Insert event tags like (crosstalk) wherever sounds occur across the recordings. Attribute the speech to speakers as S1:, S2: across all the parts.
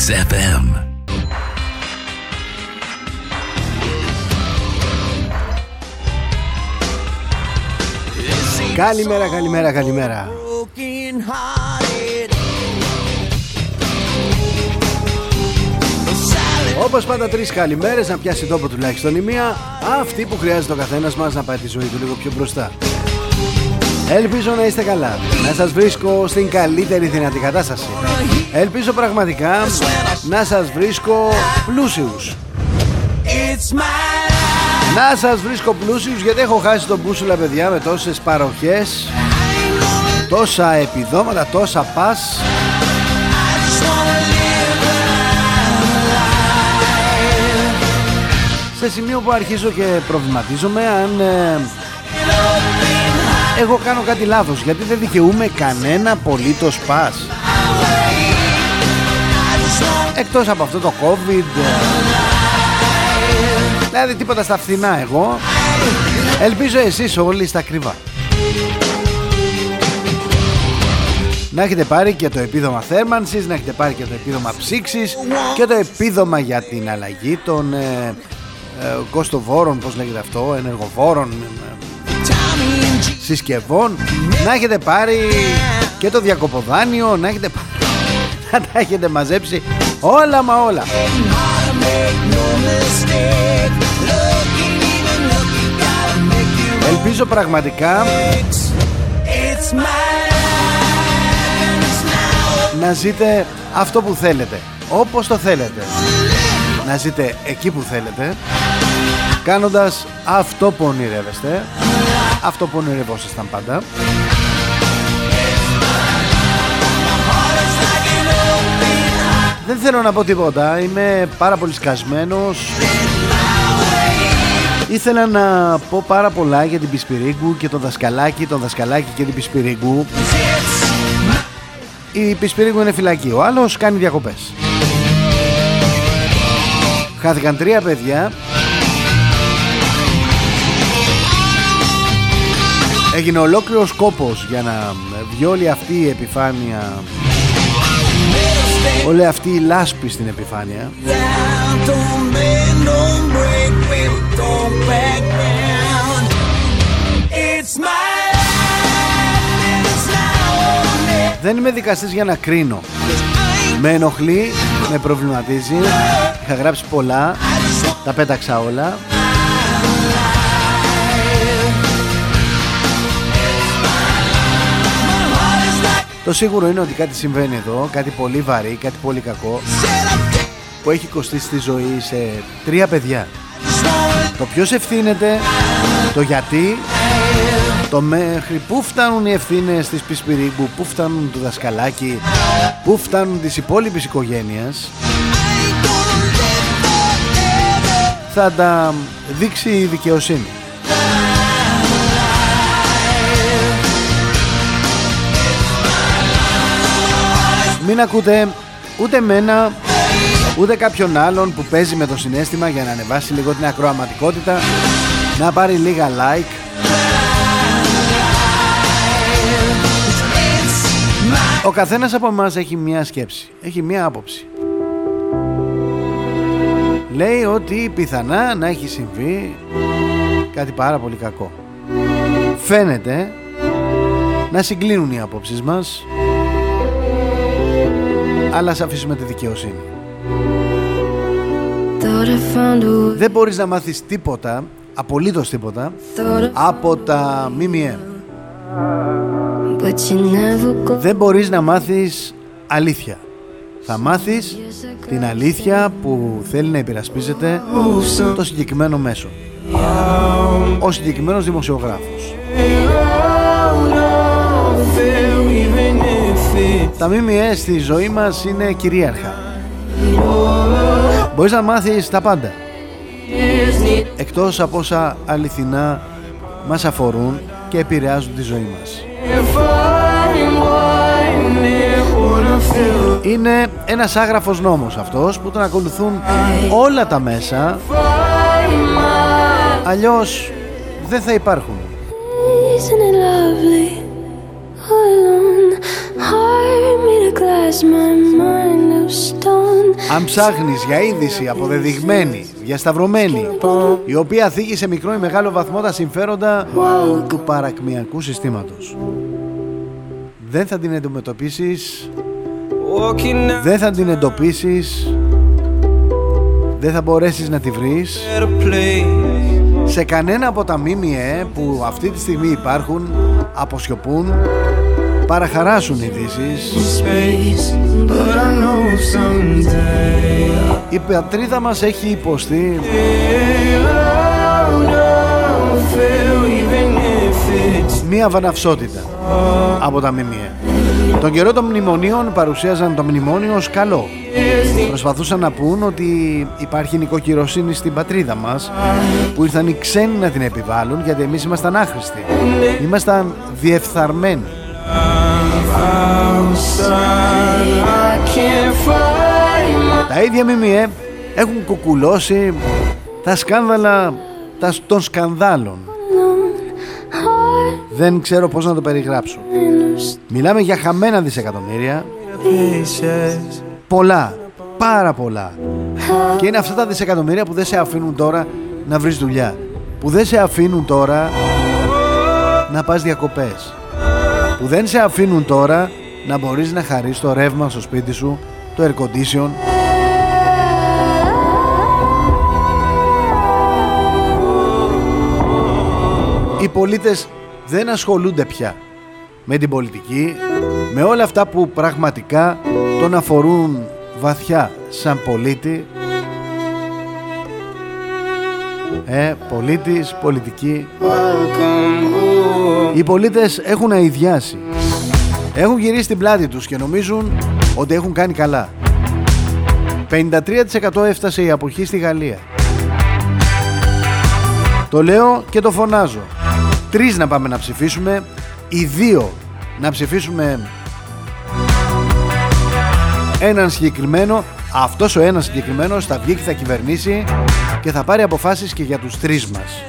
S1: Mix FM.
S2: Καλημέρα, καλημέρα, καλημέρα. Όπως πάντα, τρεις καλημέρες να πιάσει τόπο τουλάχιστον η μία. Αυτή που χρειάζεται ο καθένας μας να πάει τη ζωή του λίγο πιο μπροστά. Ελπίζω να είστε καλά. Να σας βρίσκω στην καλύτερη δυνατή κατάσταση. Ελπίζω πραγματικά να σας βρίσκω πλούσιους. Να σας βρίσκω πλούσιους γιατί έχω χάσει τον μπούσουλα παιδιά με τόσες παροχές Τόσα επιδόματα, τόσα πας Σε σημείο που αρχίζω και προβληματίζομαι αν ε, εγώ κάνω κάτι λάθος γιατί δεν δικαιούμαι κανένα πολύτος πας Εκτός από αυτό το COVID. Δηλαδή τίποτα στα φθηνά εγώ. Ελπίζω εσείς όλοι στα κρυβά Να έχετε πάρει και το επίδομα θέρμανσης Να έχετε πάρει και το επίδομα ψήξης Και το επίδομα για την αλλαγή των ε, ε, κοστοβόρων Πώς λέγεται αυτό Ενεργοβόρων ε, Συσκευών Να έχετε πάρει και το διακοποδάνιο Να έχετε πάρει (laughs) να τα έχετε μαζέψει όλα μα όλα. Ελπίζω πραγματικά να ζείτε αυτό που θέλετε όπως το θέλετε. Να ζείτε εκεί που θέλετε κάνοντας αυτό που ονειρεύεστε αυτό που ονειρευόσασταν πάντα. Δεν θέλω να πω τίποτα, είμαι πάρα πολύ σκασμένος. Ήθελα να πω πάρα πολλά για την Πισπυρίγκου και τον δασκαλάκι, τον δασκαλάκι και την Πισπυρίγκου. Η Πισπυρίγκου είναι φυλακή, ο άλλος κάνει διακοπές. Χάθηκαν τρία παιδιά Έγινε ολόκληρος κόπος για να βγει όλη αυτή η επιφάνεια. Όλη αυτή η λάσπη στην επιφάνεια. Δεν είμαι δικαστής για να κρίνω. Με ενοχλεί, με προβληματίζει. Είχα γράψει πολλά. Τα πέταξα όλα Το σίγουρο είναι ότι κάτι συμβαίνει εδώ, κάτι πολύ βαρύ, κάτι πολύ κακό που έχει κοστίσει τη ζωή σε τρία παιδιά. Το ποιος ευθύνεται, το γιατί, το μέχρι πού φτάνουν οι ευθύνες της Πισπυρίγκου, πού φτάνουν του δασκαλάκι, πού φτάνουν της υπόλοιπης οικογένειας. Θα τα δείξει η δικαιοσύνη. Μην ακούτε ούτε μένα ούτε κάποιον άλλον που παίζει με το συνέστημα για να ανεβάσει λίγο την ακροαματικότητα να πάρει λίγα like. Ο καθένας από εμάς έχει μία σκέψη Έχει μία άποψη. Λέει ότι πιθανά να έχει συμβεί Κάτι πάρα πολύ κακό. Φαίνεται να συγκλίνουν οι απόψεις μας αλλά ας αφήσουμε τη δικαιοσύνη. Δεν μπορείς να μάθεις τίποτα, απολύτως τίποτα, από τα ΜΜΕ. Δεν μπορείς να μάθεις αλήθεια. Θα μάθεις την αλήθεια που θέλει να υπερασπίζεται το συγκεκριμένο μέσο. Ο συγκεκριμένος δημοσιογράφος. Τα ΜΜΕ στη ζωή μας είναι κυρίαρχα. Μπορείς να μάθεις τα πάντα. Εκτός από όσα αληθινά μας αφορούν και επηρεάζουν τη ζωή μας. Είναι ένας άγραφος νόμος αυτός που τον ακολουθούν όλα τα μέσα Αλλιώς δεν θα υπάρχουν Αν ψάχνεις για είδηση αποδεδειγμένη, διασταυρωμένη, η οποία θίγει σε μικρό ή μεγάλο βαθμό τα συμφέροντα του παρακμιακού συστήματος, δεν θα την αντιμετωπίσεις, δεν θα την εντοπίσεις, δεν θα μπορέσεις να τη βρεις. Σε κανένα από τα ΜΜΕ που αυτή τη στιγμή υπάρχουν, αποσιωπούν, παραχαράσουν ειδήσει. Η πατρίδα μας έχει υποστεί μία βαναυσότητα από τα ΜΜΕ. Τον καιρό των μνημονίων παρουσίαζαν το μνημόνιο ως καλό. Προσπαθούσαν να πούν ότι υπάρχει νοικοκυροσύνη στην πατρίδα μας που ήρθαν οι ξένοι να την επιβάλλουν γιατί εμείς ήμασταν άχρηστοι. Ήμασταν διεφθαρμένοι. Τα ίδια ΜΜΕ έχουν κουκουλώσει τα σκάνδαλα των σκανδάλων. Δεν ξέρω πώς να το περιγράψω. Μιλάμε για χαμένα δισεκατομμύρια. Πολλά, πάρα πολλά. Και είναι αυτά τα δισεκατομμύρια που δεν σε αφήνουν τώρα να βρεις δουλειά. Που δεν σε αφήνουν τώρα να πας διακοπές. Που δεν σε αφήνουν τώρα να μπορείς να χαρείς το ρεύμα στο σπίτι σου, το air condition. Οι πολίτες δεν ασχολούνται πια με την πολιτική, με όλα αυτά που πραγματικά τον αφορούν βαθιά σαν πολίτη ε, πολίτης, πολιτική οι πολίτες έχουν αειδιάσει έχουν γυρίσει την πλάτη τους και νομίζουν ότι έχουν κάνει καλά. 53% έφτασε η αποχή στη Γαλλία. Το λέω και το φωνάζω. Τρεις να πάμε να ψηφίσουμε Οι δύο να ψηφίσουμε Έναν συγκεκριμένο. Αυτός ο ένας συγκεκριμένος θα βγει και θα κυβερνήσει Και θα πάρει αποφάσεις και για τους τρεις μας.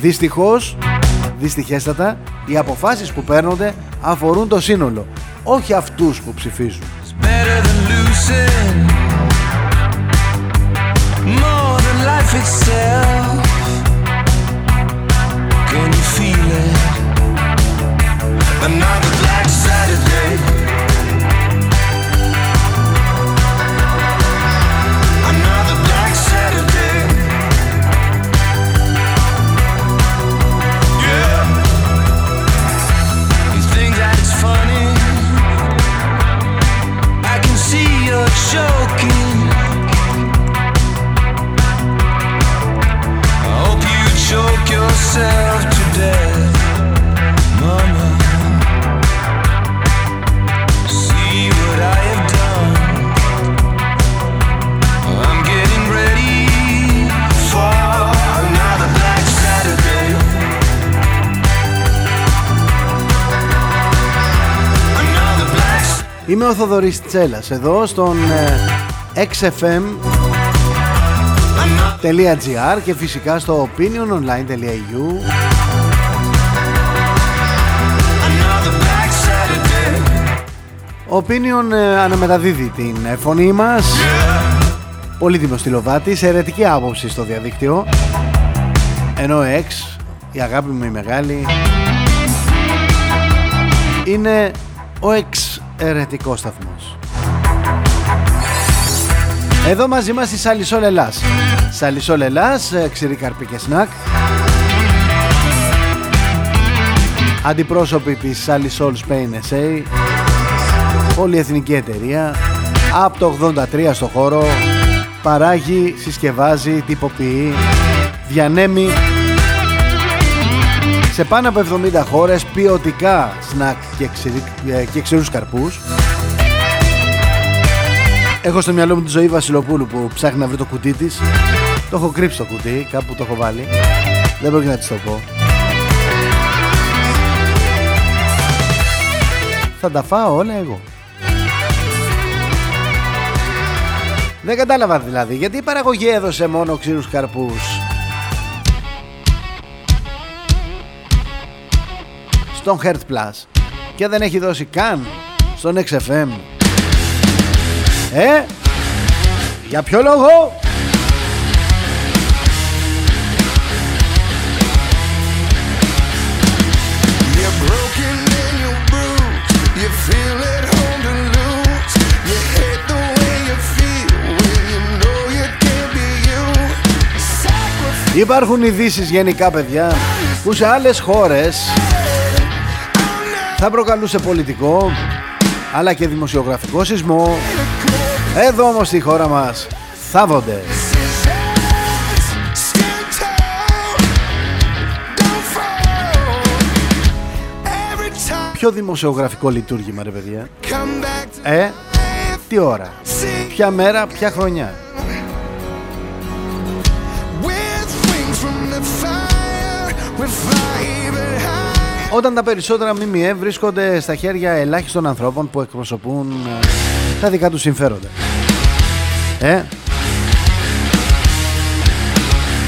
S2: Δυστυχώς Δυστυχέστατα Οι αποφάσεις που παίρνονται αφορούν το σύνολο Όχι αυτούς που ψηφίζουν. More ο Θοδωρής Τσέλας εδώ στον ε, xfm.gr και φυσικά στο opiniononline.eu Ο Opinion ε, αναμεταδίδει την ε, φωνή μας. Πολύτιμος στυλοβάτη σε αιρετική άποψη στο διαδίκτυο. Ενώ ο X, η αγάπη μου η μεγάλη Είναι ο X ερετικός σταθμός. Εδώ μαζί μας η Σαλισόλ Ελλάς. Σαλισόλ Ελλάς, ε, ξηρή καρπή και σνακ. Αντιπρόσωποι της Σαλισόλ Spain SA πολυεθνική εταιρεία. Από το 83 στο χώρο. Παράγει, συσκευάζει, τυποποιεί, διανέμει σε πάνω από 70 χώρες ποιοτικά σνακ και, ξηρι, και ξηρούς καρπούς. Έχω στο μυαλό μου τη ζωή Βασιλοπούλου που ψάχνει να βρει το κουτί της. Το έχω κρύψει το κουτί, κάπου το έχω βάλει. Δεν πρόκειται να της το πω. Θα τα φάω όλα εγώ. Δεν κατάλαβα δηλαδή γιατί η παραγωγή έδωσε μόνο ξύρους καρπούς Στον Heart Plus. Και δεν έχει δώσει καν στον XFM Ε, για ποιο λόγο; Υπάρχουν ειδήσεις γενικά παιδιά που σε άλλες χώρες θα προκαλούσε πολιτικό αλλά και δημοσιογραφικό σεισμό. Εδώ όμως στη χώρα μας θάβονται. Ποιο δημοσιογραφικό λειτουργήμα ρε παιδιά; Ε, τι ώρα; Ποια μέρα, ποια χρονιά; Όταν τα περισσότερα ΜΜΕ βρίσκονται στα χέρια ελάχιστων ανθρώπων που εκπροσωπούν ε, τα δικά τους συμφέροντα. Ε;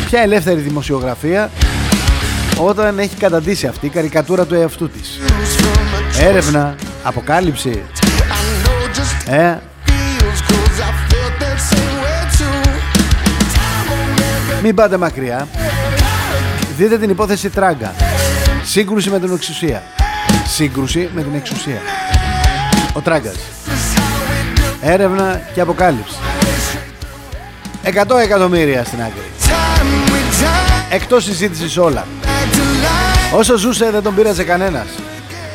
S2: Ποια ελεύθερη δημοσιογραφία όταν έχει καταντήσει αυτή η καρικατούρα του εαυτού της; Έρευνα, αποκάλυψη. Ε; Μην πάτε μακριά. Δείτε την υπόθεση Τράγκα. Σύγκρουση με την εξουσία. Σύγκρουση με την εξουσία. Ο Τράγκας. Έρευνα και αποκάλυψη. 100 εκατομμύρια στην άκρη. Εκτός συζήτησης όλα. Όσο ζούσε δεν τον πείραζε κανένας.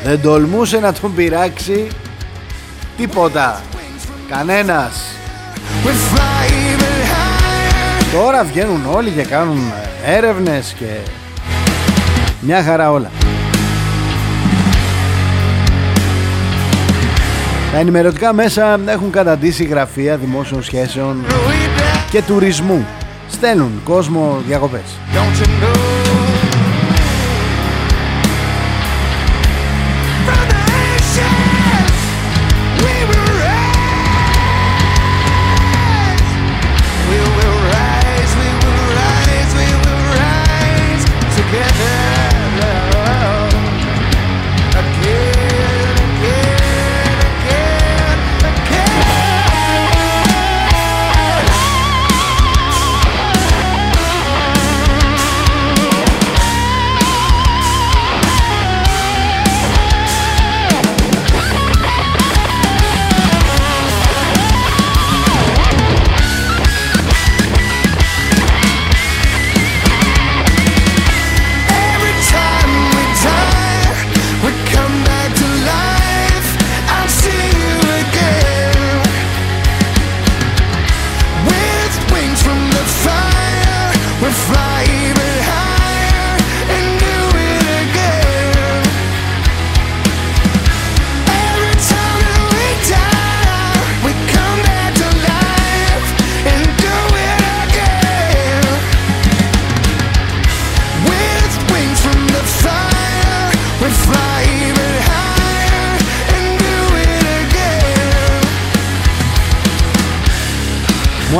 S2: Δεν τολμούσε να τον πειράξει τίποτα. Κανένας. Τώρα βγαίνουν όλοι και κάνουν έρευνες και μια χαρά όλα. Τα ενημερωτικά μέσα έχουν καταντήσει γραφεία δημόσιων σχέσεων και τουρισμού. Στέλνουν κόσμο διακοπές.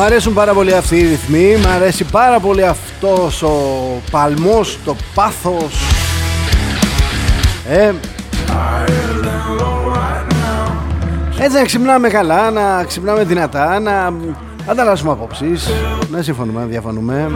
S2: αρέσουν πάρα πολύ αυτοί οι ρυθμοί, μου αρέσει πάρα πολύ αυτός ο παλμός, το πάθος. Ε, έτσι να ξυπνάμε καλά, να ξυπνάμε δυνατά, να ανταλλάσσουμε απόψεις, να συμφωνούμε, να διαφωνούμε.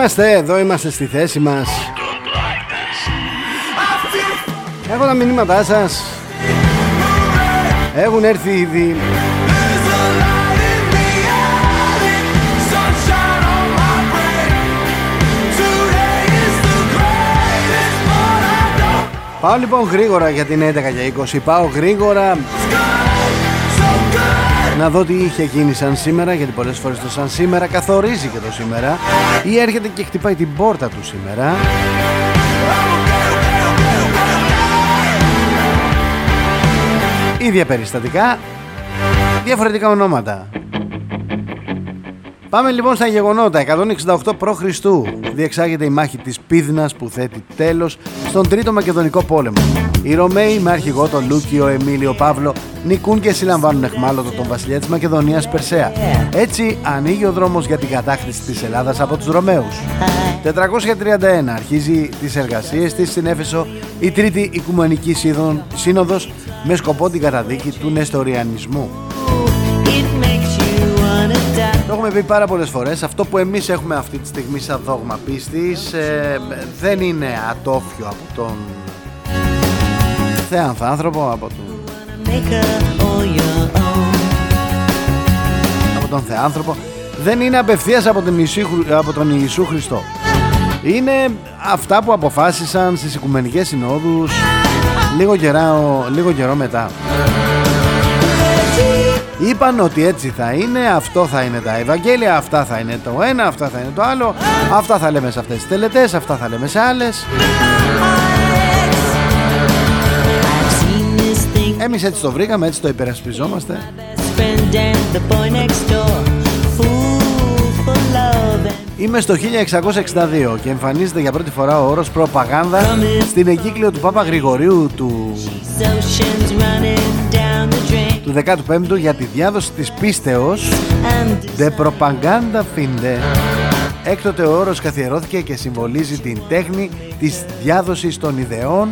S2: Είμαστε, εδώ είμαστε στη θέση μας. Έχω τα μηνύματά σας. Έχουν έρθει ήδη. Πάω λοιπόν γρήγορα για την 11 και 20 Πάω γρήγορα να δω τι είχε γίνει σαν σήμερα γιατί πολλές φορές το σαν σήμερα καθορίζει και το σήμερα ή έρχεται και χτυπάει την πόρτα του σήμερα ίδια περιστατικά διαφορετικά ονόματα Πάμε λοιπόν στα γεγονότα. 168 π.Χ. διεξάγεται η μάχη της Πίδνας που θέτει τέλος στον Τρίτο Μακεδονικό Πόλεμο. Οι Ρωμαίοι με αρχηγό τον Λούκιο Εμίλιο Παύλο νικούν και συλλαμβάνουν εχμάλωτο τον βασιλιά της Μακεδονίας Περσέα. Έτσι ανοίγει ο δρόμος για την κατάκτηση της Ελλάδας από τους Ρωμαίους. 431 αρχίζει τις εργασίες της στην Έφεσο η Τρίτη Οικουμενική Σύνοδος με σκοπό την καταδίκη του Νεστοριανισμού. Το έχουμε πει πάρα πολλές φορές Αυτό που εμείς έχουμε αυτή τη στιγμή σαν δόγμα πίστης ε, Δεν είναι ατόφιο από τον Θεάνθρο Από τον Από τον Θεάνθρωπο. Δεν είναι απευθείας από τον, Ιησού, από τον Ιησού Χριστό. Είναι αυτά που αποφάσισαν στις Οικουμενικές Συνόδους Λίγο, καιρά, λίγο καιρό μετά. Είπαν ότι έτσι θα είναι, αυτό θα είναι τα Ευαγγέλια, αυτά θα είναι το ένα, αυτά θα είναι το άλλο, αυτά θα λέμε σε αυτές τις τελετές, αυτά θα λέμε σε άλλες. Εμείς έτσι το βρήκαμε, έτσι το υπερασπιζόμαστε. Είμαι στο 1662 και εμφανίζεται για πρώτη φορά ο όρος προπαγάνδα στην εγκύκλιο του Πάπα Γρηγορίου του του 15ου για τη διάδοση της πίστεως De Propaganda Finde Έκτοτε ο όρος καθιερώθηκε και συμβολίζει την τέχνη της διάδοσης των ιδεών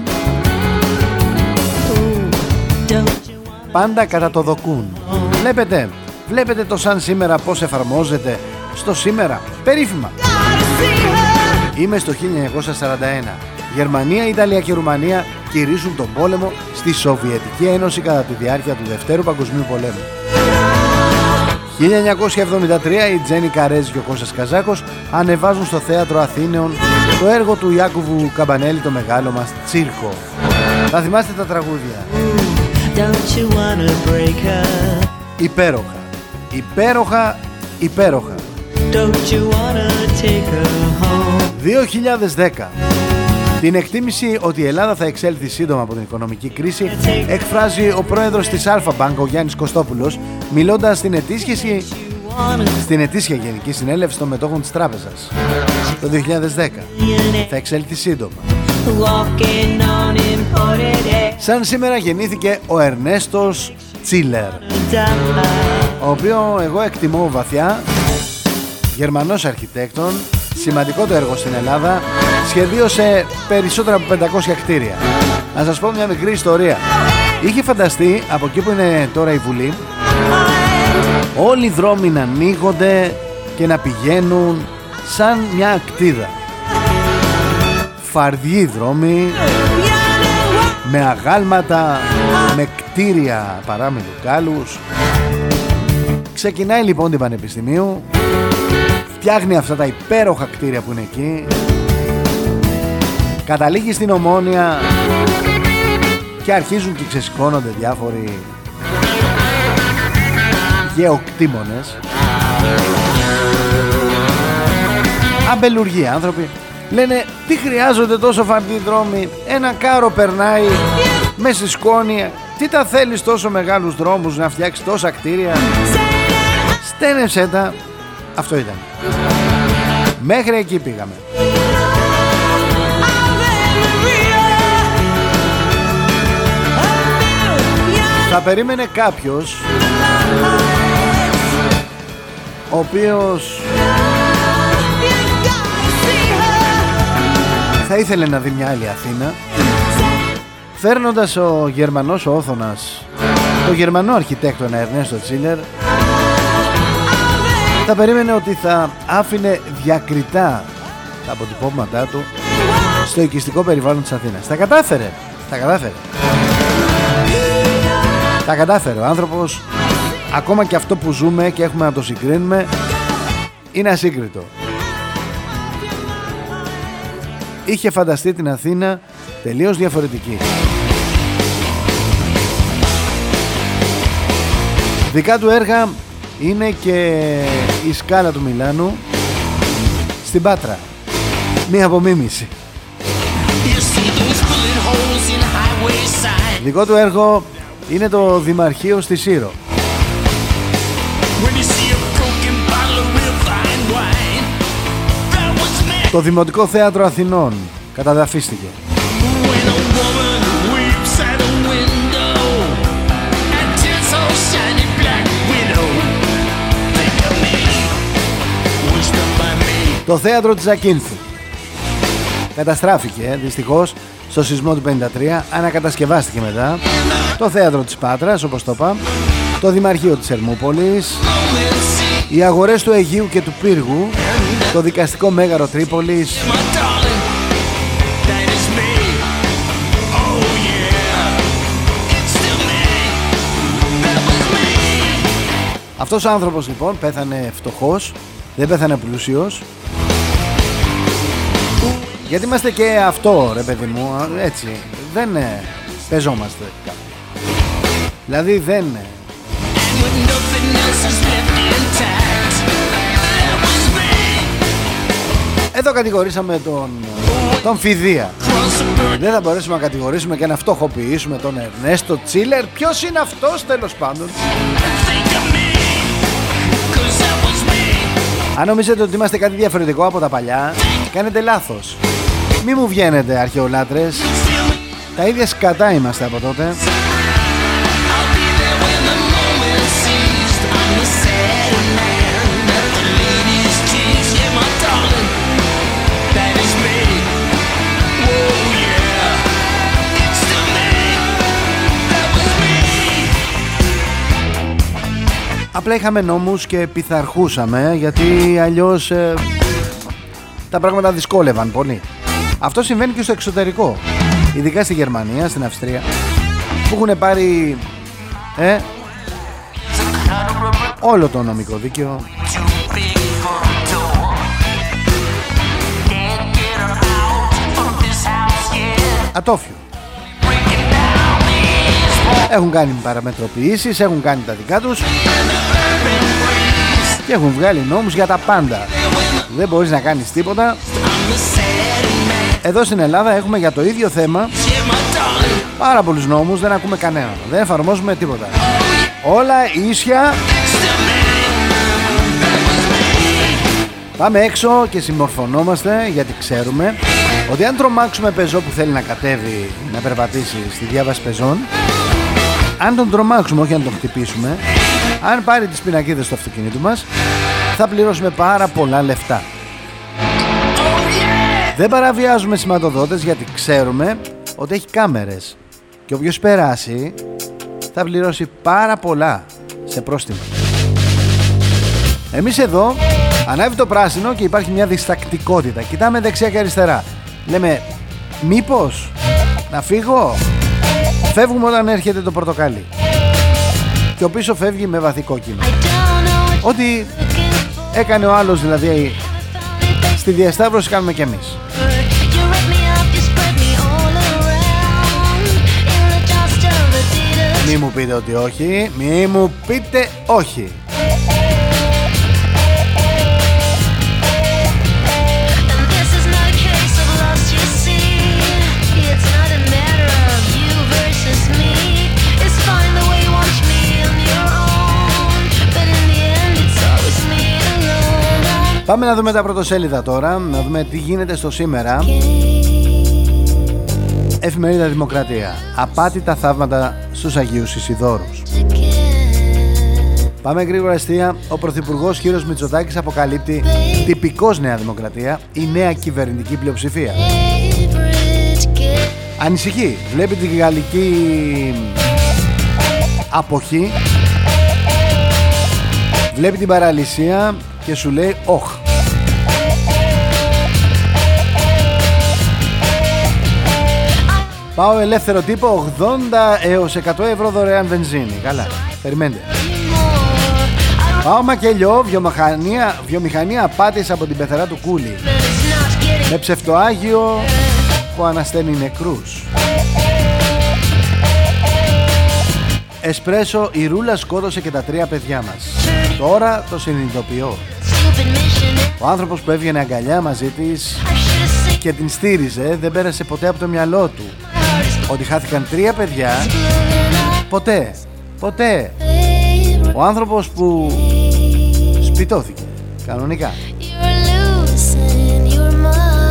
S2: πάντα κατά το δοκούν Βλέπετε, βλέπετε το σαν σήμερα πως εφαρμόζεται στο σήμερα Περίφημα Είμαι στο 1941 Γερμανία, Ιταλία και Ρουμανία κηρύσουν τον πόλεμο στη Σοβιετική Ένωση κατά τη διάρκεια του Δευτέρου Παγκοσμίου Πολέμου. 1973 η Τζένι Καρέζ και ο Κώστας Καζάκος ανεβάζουν στο Θέατρο Αθήνεων το έργο του Ιάκουβου Καμπανέλη το μεγάλο μας Τσίρκο. Θα θυμάστε τα τραγούδια. Υπέροχα. Υπέροχα. Υπέροχα. 2010 την εκτίμηση ότι η Ελλάδα θα εξέλθει σύντομα από την οικονομική κρίση εκφράζει ο πρόεδρος της Αλφα Bank, ο Γιάννης Κωστόπουλος, μιλώντας στην ετήσια, στην ετήσια Γενική Συνέλευση των Μετόχων της Τράπεζας το 2010. Θα εξέλθει σύντομα. Σαν σήμερα γεννήθηκε ο Ερνέστος Τσίλερ, ο οποίος εγώ εκτιμώ βαθιά, Γερμανός αρχιτέκτον, σημαντικό το έργο στην Ελλάδα σχεδίωσε περισσότερα από 500 κτίρια. Να σας πω μια μικρή ιστορία. Είχε φανταστεί από εκεί που είναι τώρα η Βουλή όλοι οι δρόμοι να ανοίγονται και να πηγαίνουν σαν μια ακτίδα. Φαρδιοί δρόμοι με αγάλματα, με κτίρια παράμιλου κάλους. Ξεκινάει λοιπόν την Πανεπιστημίου. Φτιάχνει αυτά τα υπέροχα κτίρια που είναι εκεί. Καταλήγει στην Ομόνια. Και αρχίζουν και ξεσηκώνονται διάφοροι γεωκτήμονες. Αμπελουργοί άνθρωποι λένε τι χρειάζονται τόσο φαρδί δρόμοι; Ένα κάρο περνάει μέσα στη σκόνη. Τι τα θέλεις τόσο μεγάλους δρόμους να φτιάξεις τόσα κτίρια; Στένεψε τα. Αυτό ήταν. Μέχρι εκεί πήγαμε. Θα περίμενε κάποιος ο οποίος θα ήθελε να δει μια άλλη Αθήνα φέρνοντας ο Γερμανός ο Όθωνας το Γερμανό αρχιτέκτονα Ερνέστο Τσίλερ θα περίμενε ότι θα άφηνε διακριτά τα αποτυπώματά του στο οικιστικό περιβάλλον της Αθήνας. Τα κατάφερε. Τα κατάφερε. Τα κατάφερε. Ο άνθρωπος, ακόμα και αυτό που ζούμε και έχουμε να το συγκρίνουμε, είναι ασύγκριτο. Είχε φανταστεί την Αθήνα τελείως διαφορετική. Δικά του έργα είναι και η σκάλα του Μιλάνου στην Πάτρα. Μία απομίμηση. Δικό του έργο είναι το Δημαρχείο στη Σύρο. Το Δημοτικό Θέατρο Αθηνών. Καταδαφίστηκε. Το θέατρο της Ακίνθου. Καταστράφηκε ε, δυστυχώς στο σεισμό του 53 ανακατασκευάστηκε μετά. Το θέατρο της Πάτρας όπως το είπα. Το Δημαρχείο της Ερμούπολης οι αγορές του Αιγείου και του Πύργου το δικαστικό μέγαρο Τρίπολης. Αυτός ο άνθρωπος λοιπόν πέθανε φτωχός δεν πέθανε πλούσιος. Γιατί είμαστε και αυτό ρε παιδί μου Έτσι Δεν ε, πεζόμαστε Δηλαδή δεν Εδώ κατηγορήσαμε τον, τον Φιδία. Δεν θα μπορέσουμε να κατηγορήσουμε και να φτωχοποιήσουμε τον Ερνέστο Τσίλερ. Ποιος είναι αυτός τέλος πάντων; Αν νομίζετε ότι είμαστε κάτι διαφορετικό από τα παλιά Κάνετε λάθος. Μη μου βγαίνετε αρχαιολάτρες. Τα ίδια σκατά είμαστε από τότε Απλά είχαμε νόμους και πειθαρχούσαμε γιατί αλλιώς ε, τα πράγματα δυσκόλευαν πολύ. Αυτό συμβαίνει και στο εξωτερικό. Ειδικά στη Γερμανία, στην Αυστρία. Που έχουν πάρει. Ε, όλο το νομικό δίκαιο. Ατόφιο. Έχουν κάνει παραμετροποιήσεις, έχουν κάνει τα δικά τους και έχουν βγάλει νόμους για τα πάντα. Δεν μπορείς να κάνεις τίποτα εδώ στην Ελλάδα έχουμε για το ίδιο θέμα πάρα πολλούς νόμους, δεν ακούμε κανένα. Δεν εφαρμόζουμε τίποτα. Όλα ίσια. Πάμε έξω και συμμορφωνόμαστε γιατί ξέρουμε ότι αν τρομάξουμε πεζό που θέλει να κατέβει να περπατήσει στη διάβαση πεζών αν τον τρομάξουμε, όχι αν τον χτυπήσουμε αν πάρει τις πινακίδες στο αυτοκίνητο μας θα πληρώσουμε πάρα πολλά λεφτά δεν παραβιάζουμε σηματοδότες γιατί ξέρουμε ότι έχει κάμερες και όποιος περάσει θα πληρώσει πάρα πολλά σε πρόστιμο. Εμείς εδώ ανάβει το πράσινο και υπάρχει μια διστακτικότητα. Κοιτάμε δεξιά και αριστερά. Λέμε μήπως να φύγω; Φεύγουμε όταν έρχεται το πορτοκάλι. Και ο πίσω φεύγει με βαθύ κόκκινο. Ό,τι έκανε ο άλλος δηλαδή στη διασταύρωση κάνουμε κι εμείς. Μη μου πείτε ότι όχι Μη μου πείτε όχι Πάμε να δούμε τα πρωτοσέλιδα τώρα, να δούμε τι γίνεται στο σήμερα. Εφημερίδα Δημοκρατία. Απάτητα θαύματα στους Αγίους Ισιδόρους. Πάμε γρήγορα αστεία. Ο Πρωθυπουργός Χίρος Μητσοτάκης αποκαλύπτει τυπικός Νέα Δημοκρατία, η νέα κυβερνητική πλειοψηφία. Ανησυχεί. Βλέπει την γαλλική αποχή. Βλέπει την παραλυσία και σου λέει όχ. Πάω ελεύθερο τύπο 80 έως 100 ευρώ δωρεάν βενζίνη. Καλά, περιμένετε. Πάω μακελιό, βιομηχανία, βιομηχανία πάτης από την πεθερά του κούλι. Με ψευτοάγιο που ανασταίνει νεκρούς. Εσπρέσο, η Ρούλα σκότωσε και τα τρία παιδιά μας. Τώρα το συνειδητοποιώ. Ο άνθρωπος που έβγαινε αγκαλιά μαζί της και την στήριζε δεν πέρασε ποτέ από το μυαλό του. Ότι χάθηκαν τρία παιδιά Ποτέ Ποτέ. Ο άνθρωπος που Σπιτώθηκε Κανονικά.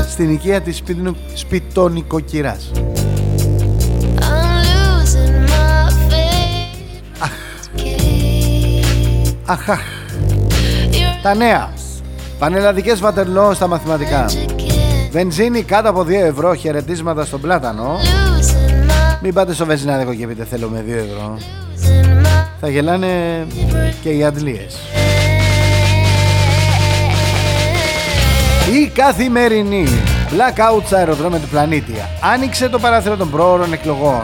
S2: Στην οικία της σπιτονικοκυράς. Αχ Αχ Τα νέα. Πανελλαδικές βατερλό στα μαθηματικά. Βενζίνη κάτω από 2 ευρώ χαιρετίσματα στον πλάτανο. Μην πάτε στο βενζινάδικο και πείτε θέλω με 2 ευρώ Θα γελάνε και οι αντλίες. Η καθημερινή. Blackout στα αεροδρόμια του πλανήτη. Άνοιξε το παράθυρο των πρόωρων εκλογών.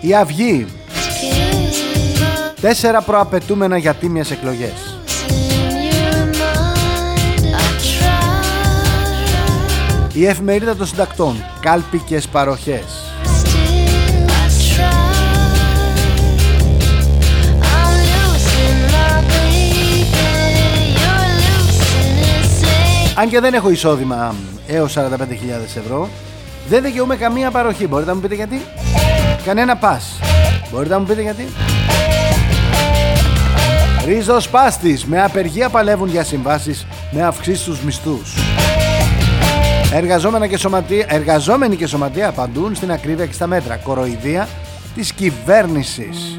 S2: Η Αυγή Τέσσερα προαπαιτούμενα για τίμιες εκλογές. Η εφημερίδα των συντακτών. Κάλπικες παροχές Αν και δεν έχω εισόδημα έως 45.000 ευρώ Δεν δικαιούμαι καμία παροχή. Μπορείτε να μου πείτε γιατί; Κανένα πας Μπορείτε να μου πείτε γιατί; Ρίζος Πάστης Με απεργία παλεύουν για συμβάσεις Με αυξήσεις στους μισθούς Εργαζόμενα και σωματεία, εργαζόμενοι και σωματεία απαντούν στην ακρίβεια και στα μέτρα. Κοροϊδία της κυβέρνησης.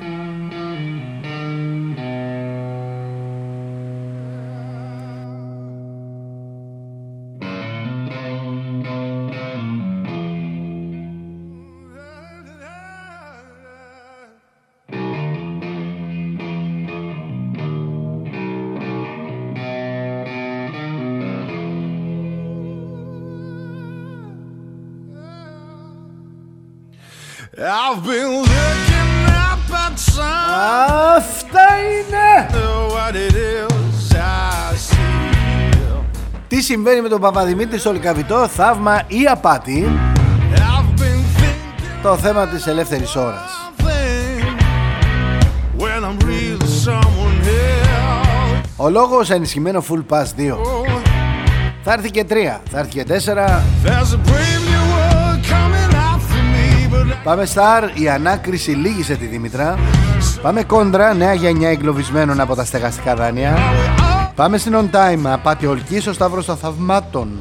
S2: Αυτά είναι! Τι συμβαίνει με τον Παπαδημήτρη στο Λικαβιτό, θαύμα ή απάτη; Το θέμα της ελεύθερης ώρας. Ο λόγος ενισχυμένο full pass 2 Θα έρθει και 3, θα έρθει και 4 Πάμε Σταρ, η ανάκριση λύγησε τη Δήμητρα. Πάμε Κόντρα, νέα γενιά εγκλωβισμένων από τα στεγαστικά δάνεια. Πάμε στην On Time, απατιολκή ο Σταύρος των Θαυμάτων.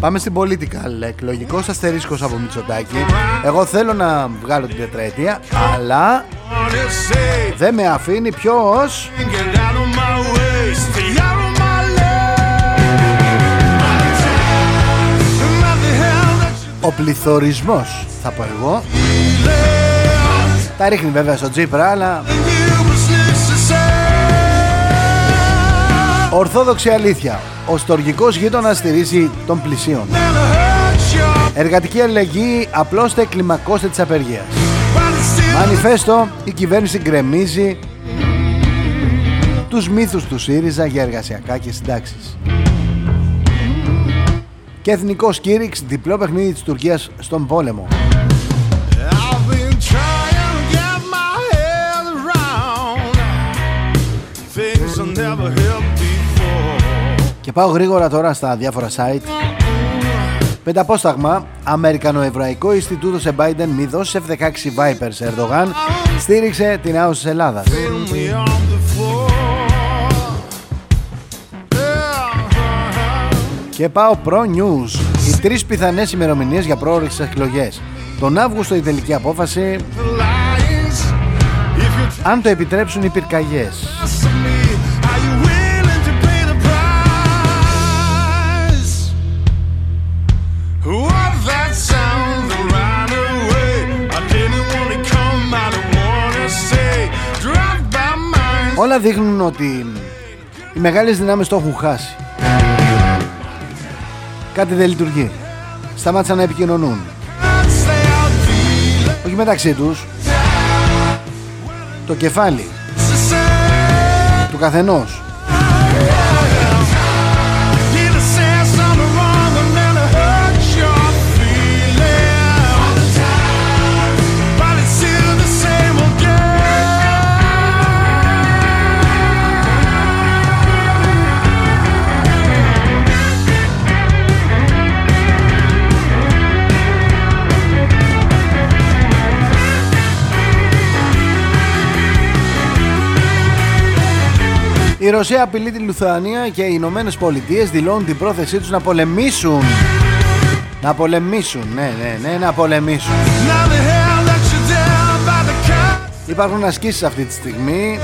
S2: Πάμε στην Political, εκλογικός αστερίσκος από Μητσοτάκη. Εγώ θέλω να βγάλω την τετραετία, αλλά δεν με αφήνει ποιος; Ο πληθωρισμός θα πω εγώ. Τα ρίχνει βέβαια στο Τζίπρα αλλά Ορθόδοξη αλήθεια. Ο στοργικός γείτονας στηρίζει των πλησίων Εργατική αλληλεγγύη απλώστε κλιμακώστε της απεργίας Μανιφέστο η κυβέρνηση γκρεμίζει τους μύθους του ΣΥΡΙΖΑ για εργασιακά και συντάξεις. Και εθνικός κήρυξ διπλό παιχνίδι της Τουρκίας στον πόλεμο. Και πάω γρήγορα τώρα στα διάφορα site Πενταπόσταγμα Αμερικανοεβραϊκό Ινστιτούτο σε Biden μη δώσει F-16 Vipers Ερντογάν στήριξε την άωση της Ελλάδας Και πάω Pro News. Οι τρεις πιθανές ημερομηνίες για πρόορε εκλογές. Τον Αύγουστο η τελική απόφαση. Αν το επιτρέψουν οι πυρκαγιές. Όλα δείχνουν ότι οι μεγάλες δυνάμεις το έχουν χάσει κάτι δεν λειτουργεί. σταμάτησαν να επικοινωνούν. Όχι μεταξύ τους. Το κεφάλι του καθενός. Η Ρωσία απειλεί τη Λουθανία και οι Ηνωμένες Πολιτείες δηλώνουν την πρόθεσή τους να πολεμήσουν. Να πολεμήσουν, ναι, ναι, ναι, να πολεμήσουν. Υπάρχουν ασκήσεις αυτή τη στιγμή.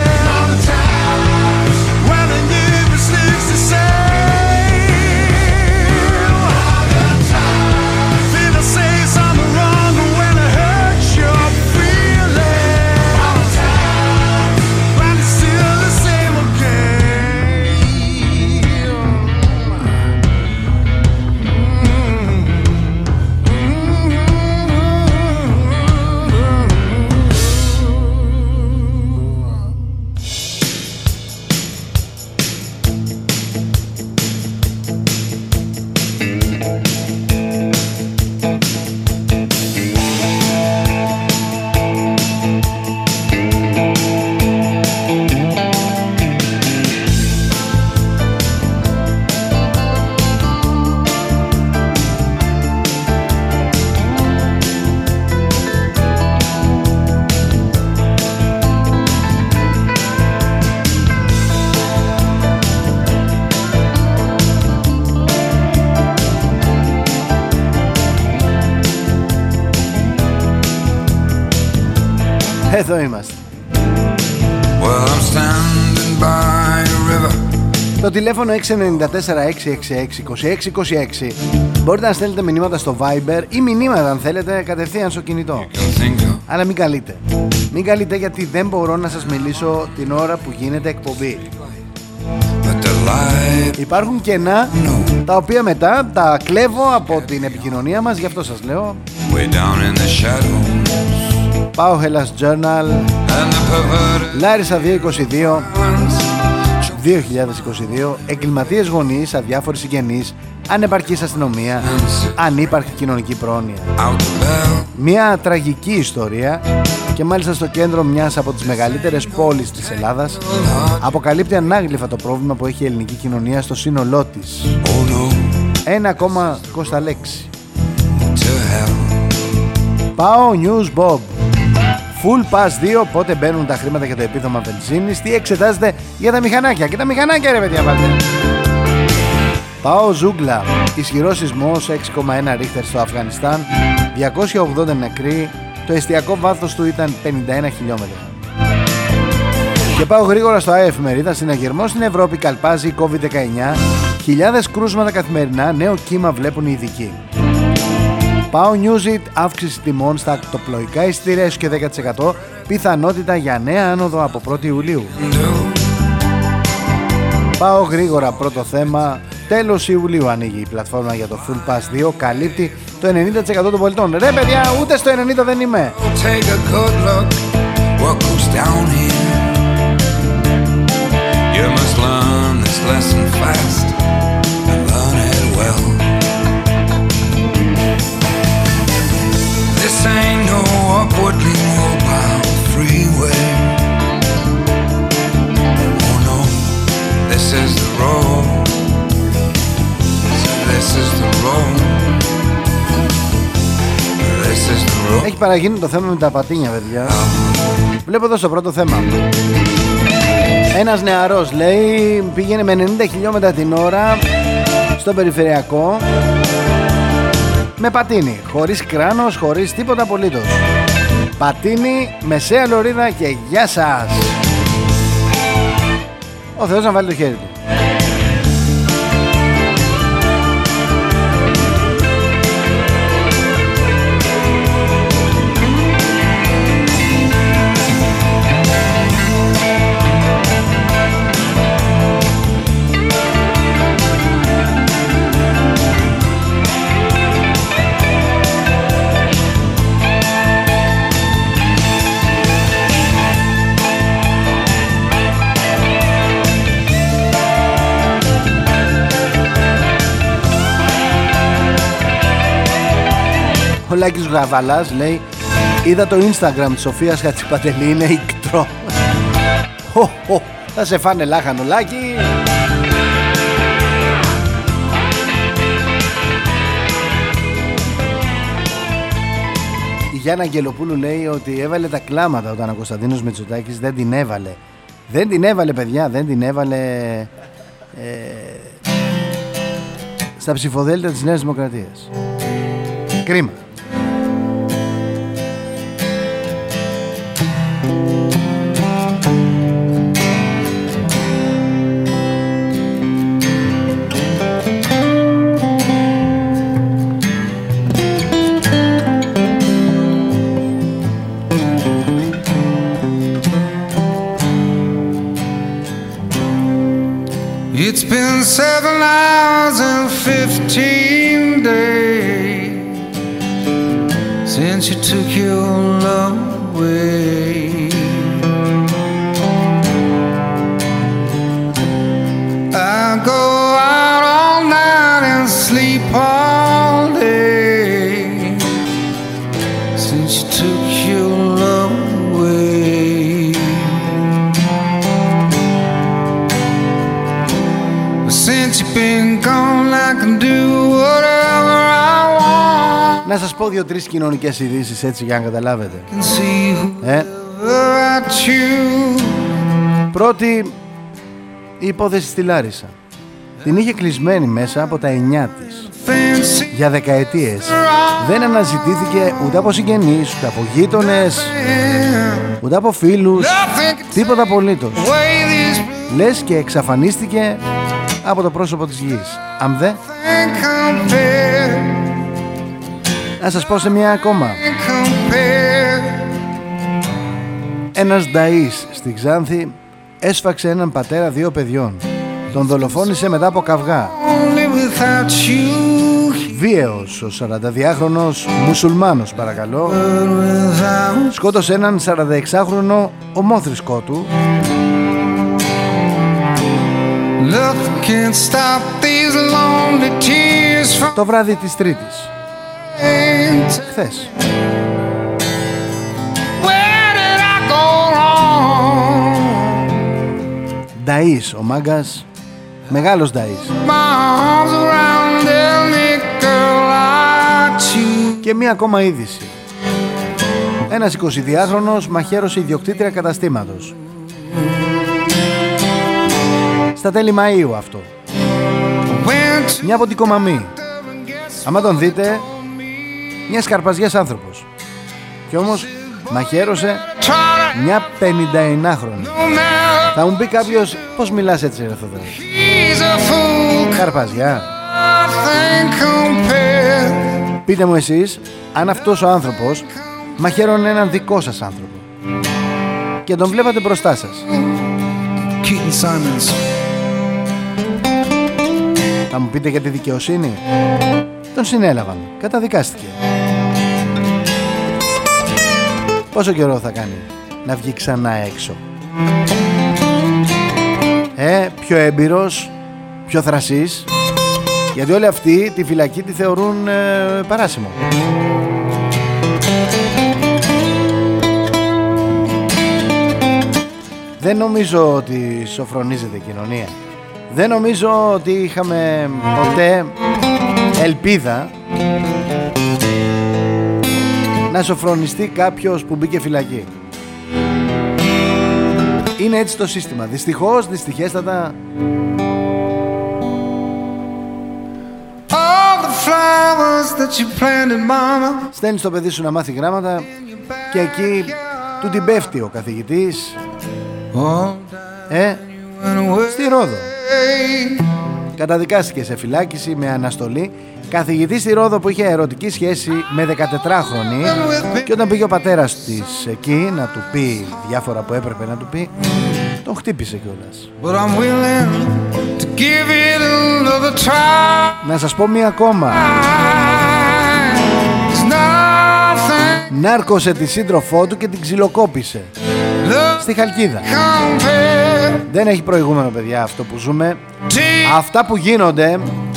S2: Τηλέφωνο 694-666-2626 Μπορείτε να στέλνετε μηνύματα στο Viber ή μηνύματα αν θέλετε κατευθείαν στο κινητό. Αλλά μην καλείτε. Μην καλείτε γιατί δεν μπορώ να σας μιλήσω την ώρα που γίνεται εκπομπή. Υπάρχουν κενά τα οποία μετά τα κλέβω από την επικοινωνία μας Γι' αυτό σας λέω. Πάω Hellas Journal. Λάρισα 222 2022 Εγκληματίες γονείς, αδιάφοροι συγγενείς Ανεπαρκής αστυνομία Ανύπαρκη κοινωνική πρόνοια. Μια τραγική ιστορία Και μάλιστα στο κέντρο μιας από τις μεγαλύτερες πόλεις της Ελλάδας Αποκαλύπτει ανάγλυφα το πρόβλημα που έχει η ελληνική κοινωνία στο σύνολό της. Ένα ακόμα κοσταλέξη Πάω News Bob Full Pass 2, πότε μπαίνουν τα χρήματα για το επίδομα βενζίνης, τι εξετάζεται για τα μηχανάκια. Και τα μηχανάκια ρε παιδιά πάτε. Πάω Ζούγκλα, ισχυρό σεισμό 6,1 ρίχτερ στο Αφγανιστάν, 280 νεκροί, το εστιακό βάθος του ήταν 51 χιλιόμετρα. Και πάω γρήγορα στο ΑΕ εφημερίδα, συναγερμό στην Ευρώπη καλπάζει COVID-19, χιλιάδες κρούσματα καθημερινά, νέο κύμα βλέπουν οι ειδικοί. Πάω Newsit, αύξηση τιμών στα ακτοπλοϊκά εισιτήρια και 10% πιθανότητα για νέα άνοδο από 1η Ιουλίου. Πάω γρήγορα πρώτο θέμα. Τέλος Ιουλίου ανοίγει η πλατφόρμα για το Full Pass 2. Καλύπτει το 90% των πολιτών. Ρε παιδιά, ούτε στο 90% δεν είμαι. You must learn this lesson fast παραγίνει το θέμα με τα πατίνια, παιδιά. Βλέπω εδώ στο πρώτο θέμα. Ένας νεαρός λέει πήγαινε με 90 χιλιόμετρα την ώρα στο περιφερειακό με πατίνι, χωρίς κράνος, χωρίς τίποτα απολύτως. Πατίνι, μεσαία λωρίδα και γεια σας. Ο Θεός να βάλει το χέρι του. Ο Λάκης Γαβαλάς λέει Είδα το Instagram της Σοφίας Χατσιπατελή είναι ικτρό Θα σε φάνε λάχανο Λάκη Η Γιάννα Αγγελοπούλου λέει ότι έβαλε τα κλάματα όταν ο Κωνσταντίνος Μετσοτάκης δεν την έβαλε. Δεν την έβαλε παιδιά δεν την έβαλε ε, στα ψηφοδέλτια της Νέας Δημοκρατίας. Κρίμα σας πω δύο-τρεις κοινωνικές ειδήσεις έτσι για να καταλάβετε.
S1: Can see
S2: ε,
S1: whoever I choose.
S2: Πρώτη η υπόθεση στη Λάρισα. Την είχε κλεισμένη μέσα από τα εννιά της.
S1: Fancy
S2: Για δεκαετίες. Δεν αναζητήθηκε ούτε από συγγενείς, ούτε από γείτονες Ούτε από φίλους
S1: nothing can
S2: Τίποτα απολύτως.
S1: weigh these
S2: Λες και εξαφανίστηκε από το πρόσωπο της γης. Αν δεν,
S1: and compare,
S2: να σας πω σε μια ακόμα.
S1: And compare.
S2: Ένας νταΐς στη Ξάνθη έσφαξε έναν πατέρα δύο παιδιών. Τον δολοφόνησε μετά από καυγά.
S1: Only without you,
S2: Βίαιος ο 42χρονος μουσουλμάνος παρακαλώ
S1: without
S2: Σκότωσε έναν 46χρονο ομόθρησκό του.
S1: Nothing can stop these lonely tears from
S2: το βράδυ της Τρίτης Χθες.
S1: Where did I go wrong?
S2: Νταΐς ο μάγκας. Μεγάλος νταΐς.
S1: My arms around the only girl I choose.
S2: Και μία ακόμα είδηση. Ένας 22χρονος μαχαίρωσε ιδιοκτήτρια καταστήματος. Στα τέλη Μαΐου αυτό.
S1: Went to
S2: Μια από την Κομαμή.
S1: And guess
S2: Άμα τον δείτε Μιας σκαρπαζιάς άνθρωπος. Κι όμως μαχαίρωσε
S1: try to
S2: μια 59χρονη
S1: no matter
S2: Θα μου πει κάποιος πως μιλάς έτσι ρε Θοδωρή;
S1: He's a fool
S2: Καρπαζιά.
S1: Nothing compare
S2: Πείτε μου εσείς αν αυτός ο άνθρωπος μαχαίρωνε έναν δικό σας άνθρωπο και τον βλέπατε μπροστά σας.
S1: Keaton Simons.
S2: Θα μου πείτε για τη δικαιοσύνη. Τον συνέλαβαν καταδικάστηκε πόσο καιρό θα κάνει να βγει ξανά έξω; Ε πιο έμπειρος πιο θρασής γιατί όλοι αυτοί τη φυλακή τη θεωρούν ε, παράσημο Δεν νομίζω ότι σοφρονίζεται η κοινωνία. Δεν νομίζω ότι είχαμε ποτέ ελπίδα να σοφρονιστεί κάποιος που μπήκε φυλακή. Είναι έτσι το σύστημα. Δυστυχώς, δυστυχέστατα,
S1: All the flowers that you planted, mama.
S2: στέλνεις το παιδί σου να μάθει γράμματα και εκεί του την πέφτει ο καθηγητής
S1: Oh,
S2: ε,
S1: went away.
S2: στη Ρόδο. Καταδικάστηκε σε φυλάκιση με αναστολή καθηγητής στη Ρόδο που είχε ερωτική σχέση με 14χρονη και όταν πήγε ο πατέρας της εκεί να του πει διάφορα που έπρεπε να του πει τον χτύπησε κιόλας.
S1: But I'm willing to give it another try.
S2: Να σας πω μία ακόμα.
S1: There's nothing
S2: Νάρκωσε τη σύντροφό του και την ξυλοκόπησε
S1: love
S2: στη Χαλκίδα.
S1: compare
S2: Δεν έχει προηγούμενο παιδιά αυτό που ζούμε.
S1: to
S2: Αυτά που γίνονται
S1: love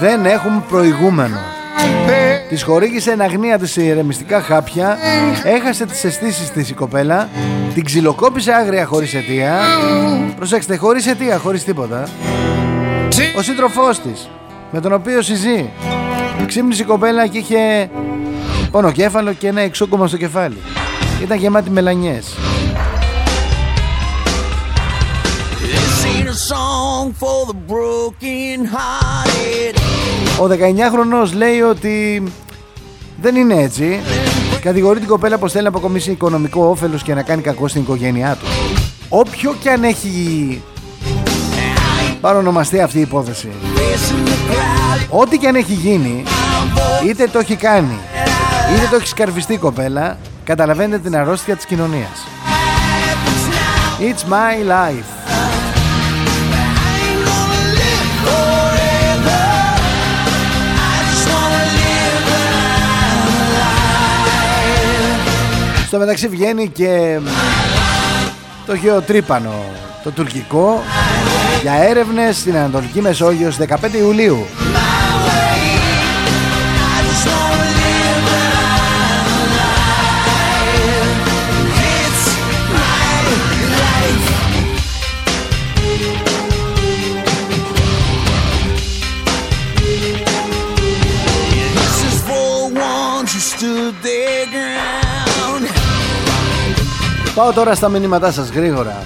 S2: δεν έχουν προηγούμενο.
S1: compare.
S2: Της χορήγησε εν αγνία της σε ηρεμιστικά χάπια Έχασε τις αισθήσεις της η κοπέλα Την ξυλοκόπησε άγρια χωρίς αιτία Προσέξτε χωρίς αιτία, χωρίς τίποτα Ο σύντροφός της Με τον οποίο συζεί Ξύπνησε η κοπέλα και είχε Πονοκέφαλο και ένα εξόκομμα στο κεφάλι Ήταν γεμάτη μελανιές Ο 19χρονος λέει ότι δεν είναι έτσι. Κατηγορεί την κοπέλα πως θέλει να αποκομίσει οικονομικό όφελος και να κάνει κακό στην οικογένειά του. Όποιο και αν έχει παρονομαστεί αυτή η υπόθεση. Ό,τι και αν έχει γίνει, είτε το έχει κάνει, είτε το έχει σκαρφιστεί η κοπέλα, καταλαβαίνετε την αρρώστια της κοινωνίας. It's my life. Στο μεταξύ βγαίνει και το γεωτρύπανο το τουρκικό για έρευνες στην Ανατολική Μεσόγειος στις 15 Ιουλίου. Πάω τώρα στα μηνύματά σας γρήγορα.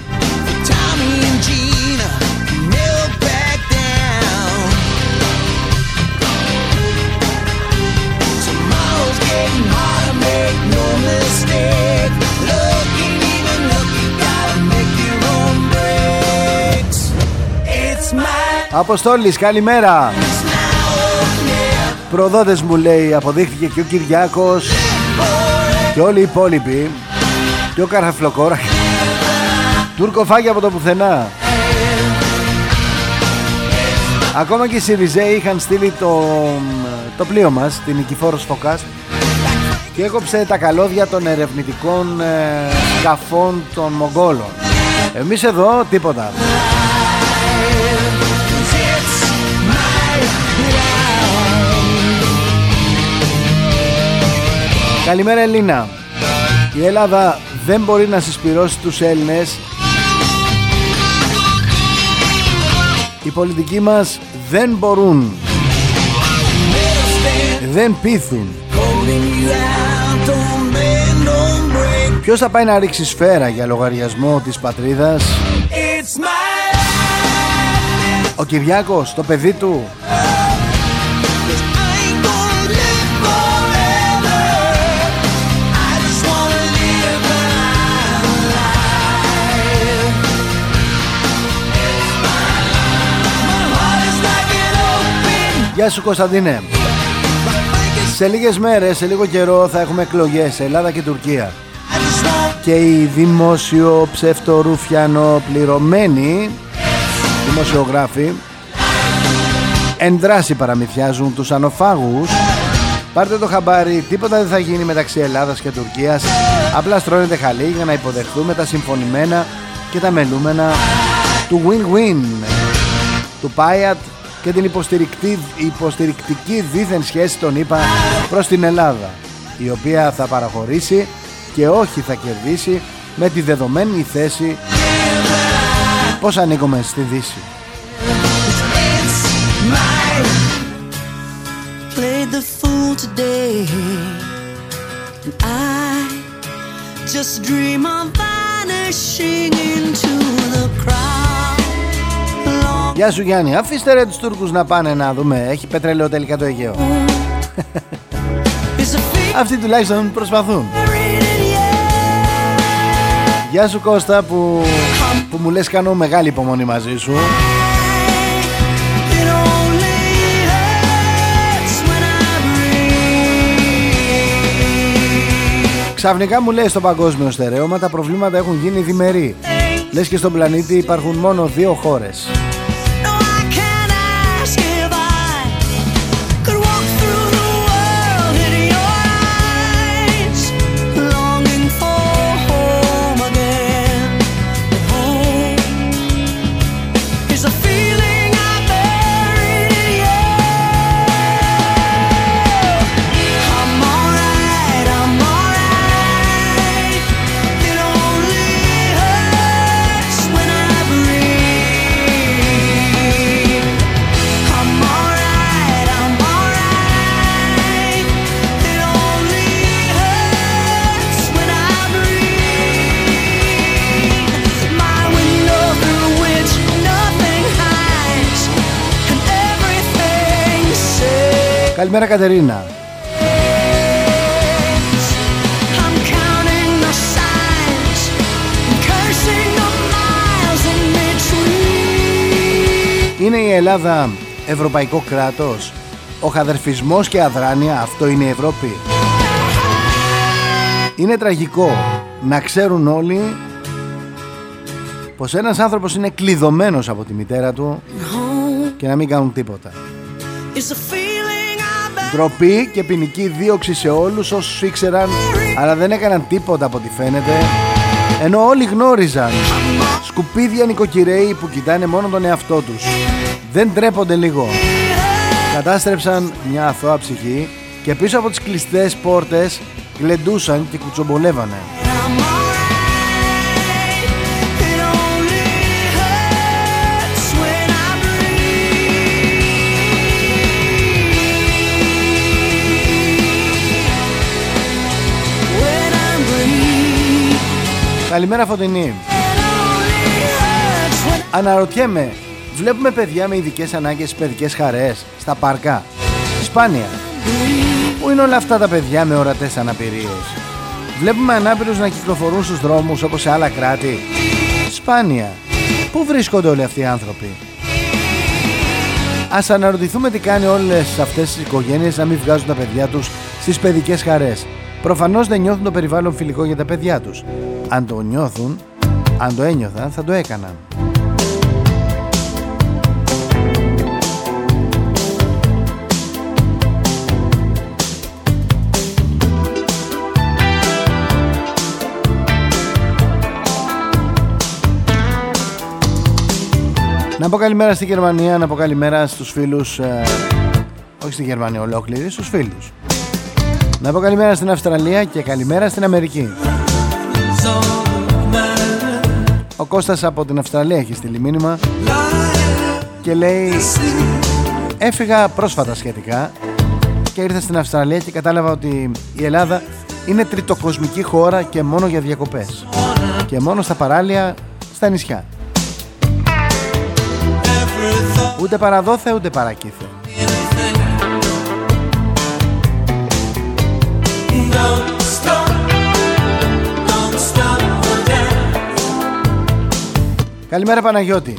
S2: Αποστόλης καλημέρα. Προδότες μου λέει αποδείχθηκε και ο Κυριάκος Και όλοι οι υπόλοιποι και ο Καραφλοκόρα Τούρκο φάγει από το πουθενά. Ακόμα και οι Σιριζέοι είχαν στείλει το, το πλοίο μας Την Νικηφόρος Φωκάς Και έκοψε τα καλώδια των ερευνητικών ε, σκαφών των Μογγόλων. Εμείς εδώ τίποτα. Καλημέρα Ελίνα Η Ελλάδα δεν μπορεί να συσπυρώσει τους Έλληνες. Οι πολιτικοί μας δεν μπορούν. Δεν πείθουν. Ποιος θα πάει να ρίξει σφαίρα για λογαριασμό της πατρίδας; Ο Κυριάκος, το παιδί του; Γεια σου Κωνσταντίνε. Σε λίγες μέρες, σε λίγο καιρό θα έχουμε εκλογές σε Ελλάδα και Τουρκία. Και οι δημόσιο ψευτορούφιανο πληρωμένοι δημοσιογράφοι Ενδράση παραμυθιάζουν τους ανοφάγους. Πάρτε το χαμπάρι, τίποτα δεν θα γίνει μεταξύ Ελλάδας και Τουρκίας. Απλά στρώνεται χαλί για να υποδεχθούμε τα συμφωνημένα και τα μελούμενα του win-win του Πάιατ και την υποστηρικτική δίθεν σχέση των ΗΠΑ προς την Ελλάδα η οποία θα παραχωρήσει και όχι θα κερδίσει με τη δεδομένη θέση πως ανήκουμε στη Δύση; just dream of vanishing into the crowd Γεια σου Γιάννη, αφήστε ρε τους Τούρκους να πάνε να δούμε. Έχει πετρέλαιο τελικά το Αιγαίο. Αυτοί τουλάχιστον προσπαθούν. Γεια σου Κώστα που, που μου λες κάνω μεγάλη υπομονή μαζί σου. Ξαφνικά μου λέει στο παγκόσμιο στερέωμα τα προβλήματα έχουν γίνει διμερεί Λες και στον πλανήτη υπάρχουν μόνο δύο χώρες
S3: in between.
S2: Είναι η Ελλάδα ευρωπαϊκό κράτος; Ο χαδερφισμός και αδράνεια αυτό είναι η Ευρώπη; Είναι τραγικό να ξέρουν όλοι πως ένας άνθρωπος είναι κλειδωμένος από τη μητέρα του και να μην κάνουν τίποτα.
S3: It's a feeling I've been
S2: Ντροπή και ποινική δίωξη σε όλους όσους ήξεραν αλλά δεν έκαναν τίποτα από ό,τι φαίνεται ενώ όλοι γνώριζαν. Σκουπίδια νοικοκυρέοι που κοιτάνε μόνο τον εαυτό τους. Δεν τρέπονται λίγο. Κατάστρεψαν μια αθώα ψυχή και πίσω από τις κλειστές πόρτες γλεντούσαν και κουτσομπολεύανε Καλημέρα Φωτεινή
S3: It only hurts when
S2: Αναρωτιέμαι, βλέπουμε παιδιά με ειδικές ανάγκες παιδικές χαρές στα πάρκα. Σπάνια. Πού είναι όλα αυτά τα παιδιά με ορατές αναπηρίες; Βλέπουμε ανάπηρους να κυκλοφορούν στους δρόμους όπως σε άλλα κράτη. Σπάνια. Πού βρίσκονται όλοι αυτοί οι άνθρωποι; Ας αναρωτηθούμε τι κάνει όλες αυτές τις οικογένειες να μην βγάζουν τα παιδιά τους στις παιδικές χαρές. Προφανώς δεν νιώθουν το περιβάλλον φιλικό για τα παιδιά τους. Αν το νιώθουν, αν το ένιωθαν, θα το έκαναν. Να πω καλημέρα στη Γερμανία, να πω καλημέρα στους φίλους, ε, όχι στη Γερμανία ολόκληρη, στους φίλους. Να πω καλημέρα στην Αυστραλία και καλημέρα στην Αμερική. Ο Κώστας από την Αυστραλία έχει στείλει μήνυμα και λέει Έφυγα πρόσφατα σχετικά και ήρθα στην Αυστραλία και κατάλαβα ότι η Ελλάδα είναι τριτοκοσμική χώρα και μόνο για διακοπές και μόνο στα παράλια στα νησιά. Ούτε παραδόθε ούτε παρακύθε. Καλημέρα Παναγιώτη.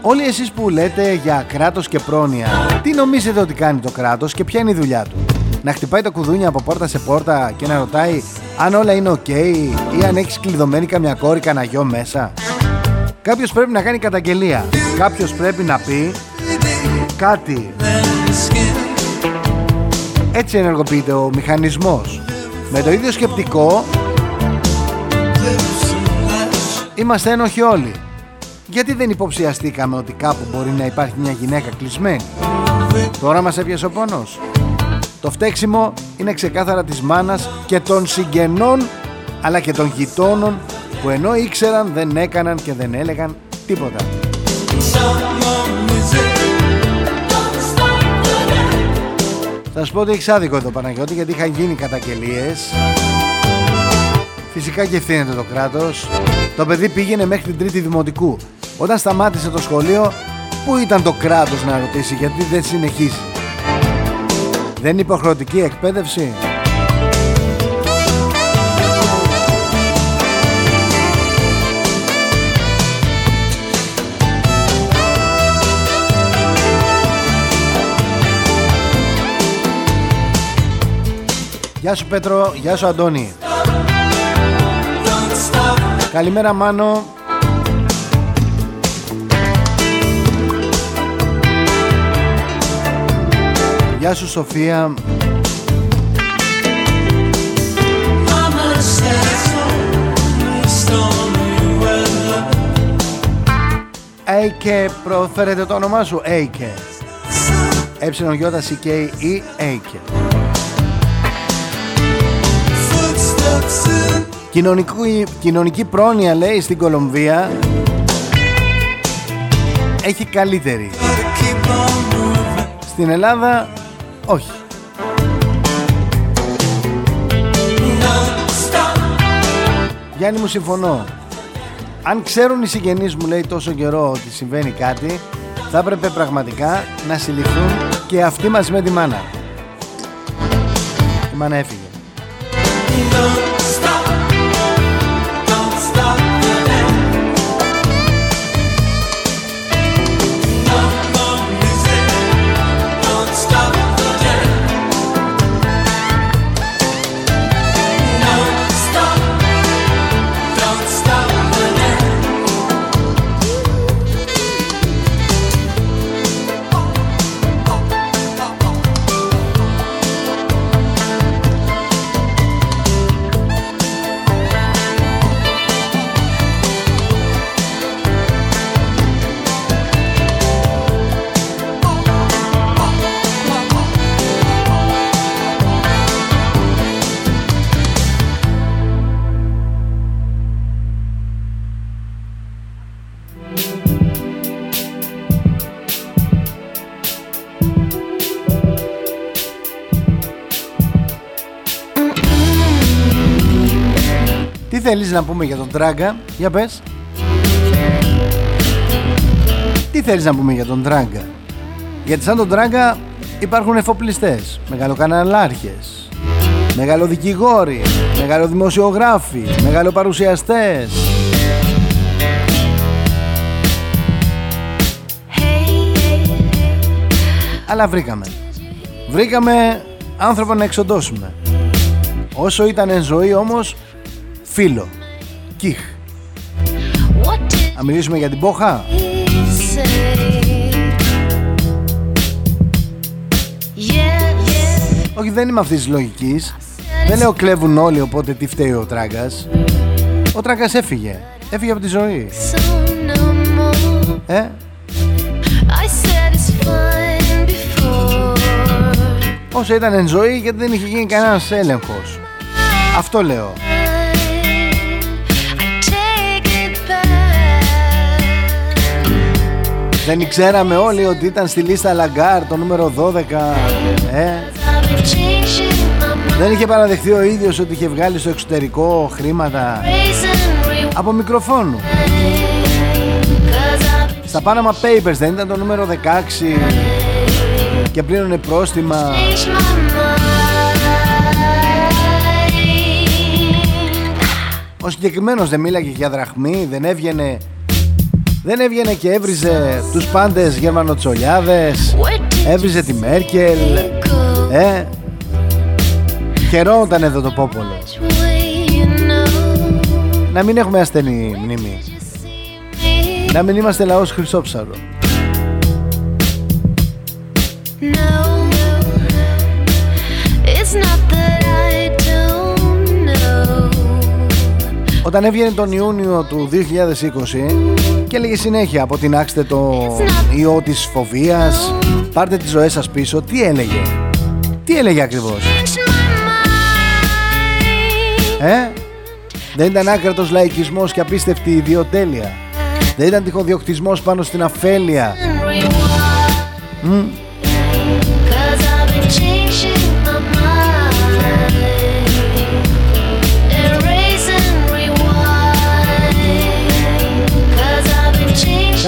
S2: Όλοι εσείς που λέτε για κράτος και πρόνοια, τι νομίζετε ότι κάνει το κράτος και ποια είναι η δουλειά του; Να χτυπάει τα κουδούνια από πόρτα σε πόρτα και να ρωτάει αν όλα είναι ok ή αν έχεις κλειδωμένη καμιά κόρη κανένα γιο μέσα; Κάποιος πρέπει να κάνει καταγγελία. Κάποιος πρέπει να πει κάτι. Έτσι ενεργοποιείται ο μηχανισμός. Με το ίδιο σκεπτικό είμαστε ένοχοι όλοι. Γιατί δεν υποψιαστήκαμε ότι κάπου μπορεί να υπάρχει μια γυναίκα κλεισμένη; Τώρα μας έπιασε ο πόνος. Το φταίξιμο είναι ξεκάθαρα της μάνας και των συγγενών αλλά και των γειτόνων που ενώ ήξεραν δεν έκαναν και δεν έλεγαν τίποτα. Θα σου πω ότι έχεις άδικο εδώ Παναγιώτη γιατί είχαν γίνει καταγγελίες. Φυσικά και ευθύνεται το κράτος. Το παιδί πήγαινε μέχρι την τρίτη δημοτικού. Όταν σταμάτησε το σχολείο Πού ήταν το κράτος να ρωτήσει γιατί δεν συνεχίζει. Δεν είναι υποχρεωτική εκπαίδευση; Γεια σου Πέτρο, γεια σου Αντώνη. Καλημέρα Μάνο. Γεια σου Σοφία. Έικε προφέρετε το όνομά σου. Έικε Ε-Ι-C-K-E Έικε Κοινωνική, κοινωνική πρόνοια λέει στην Κολομβία έχει καλύτερη. Στην Ελλάδα όχι. Γιάννη μου συμφωνώ. Αν ξέρουν οι συγγενείς μου λέει τόσο καιρό ότι συμβαίνει κάτι θα έπρεπε πραγματικά να συλληφθούν και αυτή μαζί με τη μάνα. Η μάνα έφυγε. Τι θέλεις να πούμε για τον Τράγκα, για πες. Τι θέλεις να πούμε για τον Τράγκα; Γιατί σαν τον Τράγκα υπάρχουν εφοπλιστές, μεγαλοκαναλάρχες, μεγαλοδικηγόροι, μεγαλοδημοσιογράφοι, μεγαλοπαρουσιαστές. Αλλά βρήκαμε. Βρήκαμε άνθρωπο να εξοντώσουμε. Όσο ήταν εν ζωή όμως, φίλο. Κιχ. Να μιλήσουμε για την Πόχα; Όχι, δεν είμαι αυτής της λογικής. Δεν λέω κλέβουν όλοι, οπότε τι φταίει ο Τράγκας. Ο Τράγκας έφυγε. Έφυγε από τη ζωή. Ε, όσο ήταν εν ζωή γιατί δεν είχε γίνει κανένας έλεγχος. Αυτό λέω. Δεν ξέραμε όλοι ότι ήταν στη λίστα Λαγκάρντ το νούμερο 12. Ε, δεν είχε παραδεχθεί ο ίδιος ότι είχε βγάλει στο εξωτερικό χρήματα από μικροφόνου. Στα Panama Papers δεν ήταν το νούμερο 16 και πλήρωνε πρόστιμα. Ο συγκεκριμένος δεν μίλαγε για δραχμή, δεν έβγαινε δεν έβγαινε και έβριζε τους πάντες γερμανοτσολιάδες. Έβριζε τη Μέρκελ. Ε Χαιρόταν εδώ το πόπολο. Να μην έχουμε ασθενή μνήμη. Να μην είμαστε λαός χρυσόψαρο. Όταν έβγαινε τον Ιούνιο του 2020 και έλεγε συνέχεια αποτινάξτε το ιό της φοβίας πάρτε τις ζωές σας πίσω. Τι έλεγε; Τι έλεγε ακριβώς; Ε; Δεν ήταν άκρατος λαϊκισμός και απίστευτη ιδιοτέλεια. Δεν ήταν τυχοδιοκτισμός πάνω στην αφέλεια. Μμ.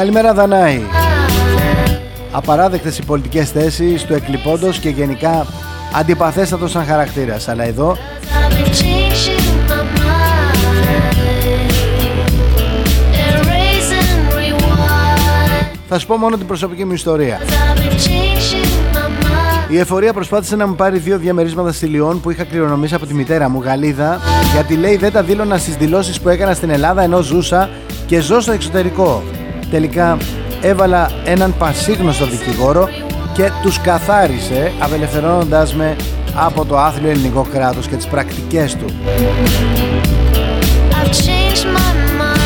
S2: Καλημέρα Δανάη. Απαράδεκτες οι πολιτικές θέσεις του εκλειπώντος και γενικά αντιπαθέστατος σαν χαρακτήρας. Αλλά εδώ θα σου πω μόνο την προσωπική μου ιστορία. Η εφορία προσπάθησε να μου πάρει δύο διαμερίσματα στη Λιόν που είχα κληρονομήσει από τη μητέρα μου, Γαλλίδα, γιατί λέει δεν τα δήλωνα στις δηλώσεις που έκανα στην Ελλάδα ενώ ζούσα και ζω στο εξωτερικό. Τελικά έβαλα έναν πασίγνωστο δικηγόρο και τους καθάρισε απελευθερώνοντας με από το άθλιο ελληνικό κράτος και τις πρακτικές του.
S3: I've changed my mind.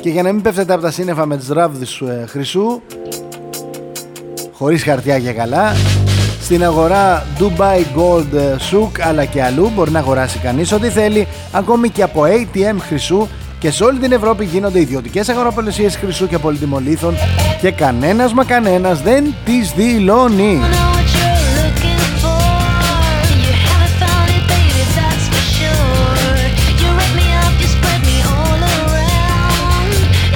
S2: Και για να μην πέφτετε από τα σύννεφα με τις ράβδες σου ε, χρυσού Χωρίς χαρτιά και καλά Στην αγορά Dubai Gold ε, Souk αλλά και αλλού Μπορεί να αγοράσει κανείς ό,τι θέλει Ακόμη και από ATM χρυσού Και σε όλη την Ευρώπη γίνονται ιδιωτικές αγοραπολισίες χρυσού και πολύτιμων λίθων Και κανένας μα κανένας δεν τις δηλώνει
S3: I know what you're looking for. You haven't found it, baby, that's for sure. You rip me up, you spread me all around.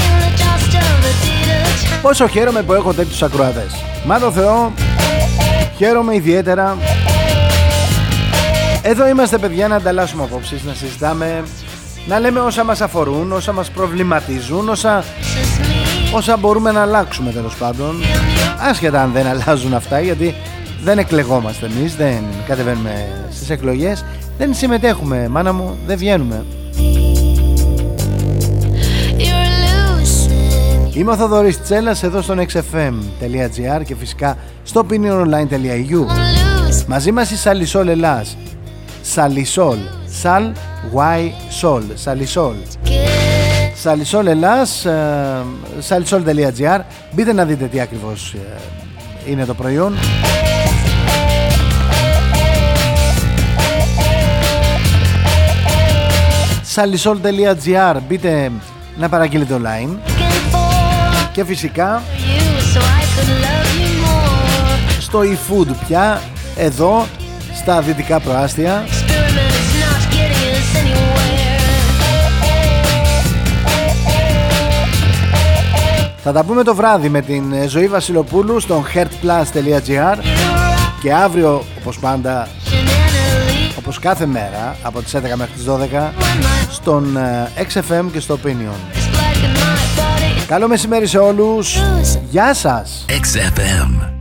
S3: In the dust of Adidas
S2: Πόσο χαίρομαι που έχω τέτοιους ακροατές. Μα το Θεό, χαίρομαι ιδιαίτερα. Εδώ είμαστε παιδιά να ανταλλάσσουμε απόψεις, να συζητάμε, να λέμε όσα μας αφορούν, όσα μας προβληματίζουν, όσα, όσα μπορούμε να αλλάξουμε τέλος πάντων. Άσχετα αν δεν αλλάζουν αυτά, γιατί δεν εκλεγόμαστε εμείς, δεν κατεβαίνουμε στις εκλογές, δεν συμμετέχουμε, μάνα μου, δεν βγαίνουμε. Είμαι ο Θοδωρής Τσέλας εδώ στο nextfm.gr και φυσικά στο opiniononline.eu
S3: I'm losing.
S2: Μαζί μας η Σαλισόλ Ελλάς. Σαλισόλ. Σαλ Y Sol Σαλισόλ. Σαλισόλ Ελλάς ε, Σαλισόλ.gr Μπείτε να δείτε τι ακριβώς ε, είναι το προϊόν. Σαλισόλ.gr Μπείτε να παραγγείλετε online.
S3: Looking for
S2: και φυσικά
S3: you so I could love you more.
S2: στο eFood πια εδώ στα δυτικά προάστια
S3: Experiment is not getting us anywhere.
S2: Θα τα πούμε το βράδυ με την ε, Ζωή Βασιλοπούλου στο heartplus.gr και αύριο όπως πάντα,
S3: Shenanigans.
S2: όπως κάθε μέρα από τις 11 μέχρι τις 12 στον ε, XFM και στο Opinion.
S3: It's black in my body.
S2: Καλό μεσημέρι σε όλους. Γεια σας!
S4: XFM.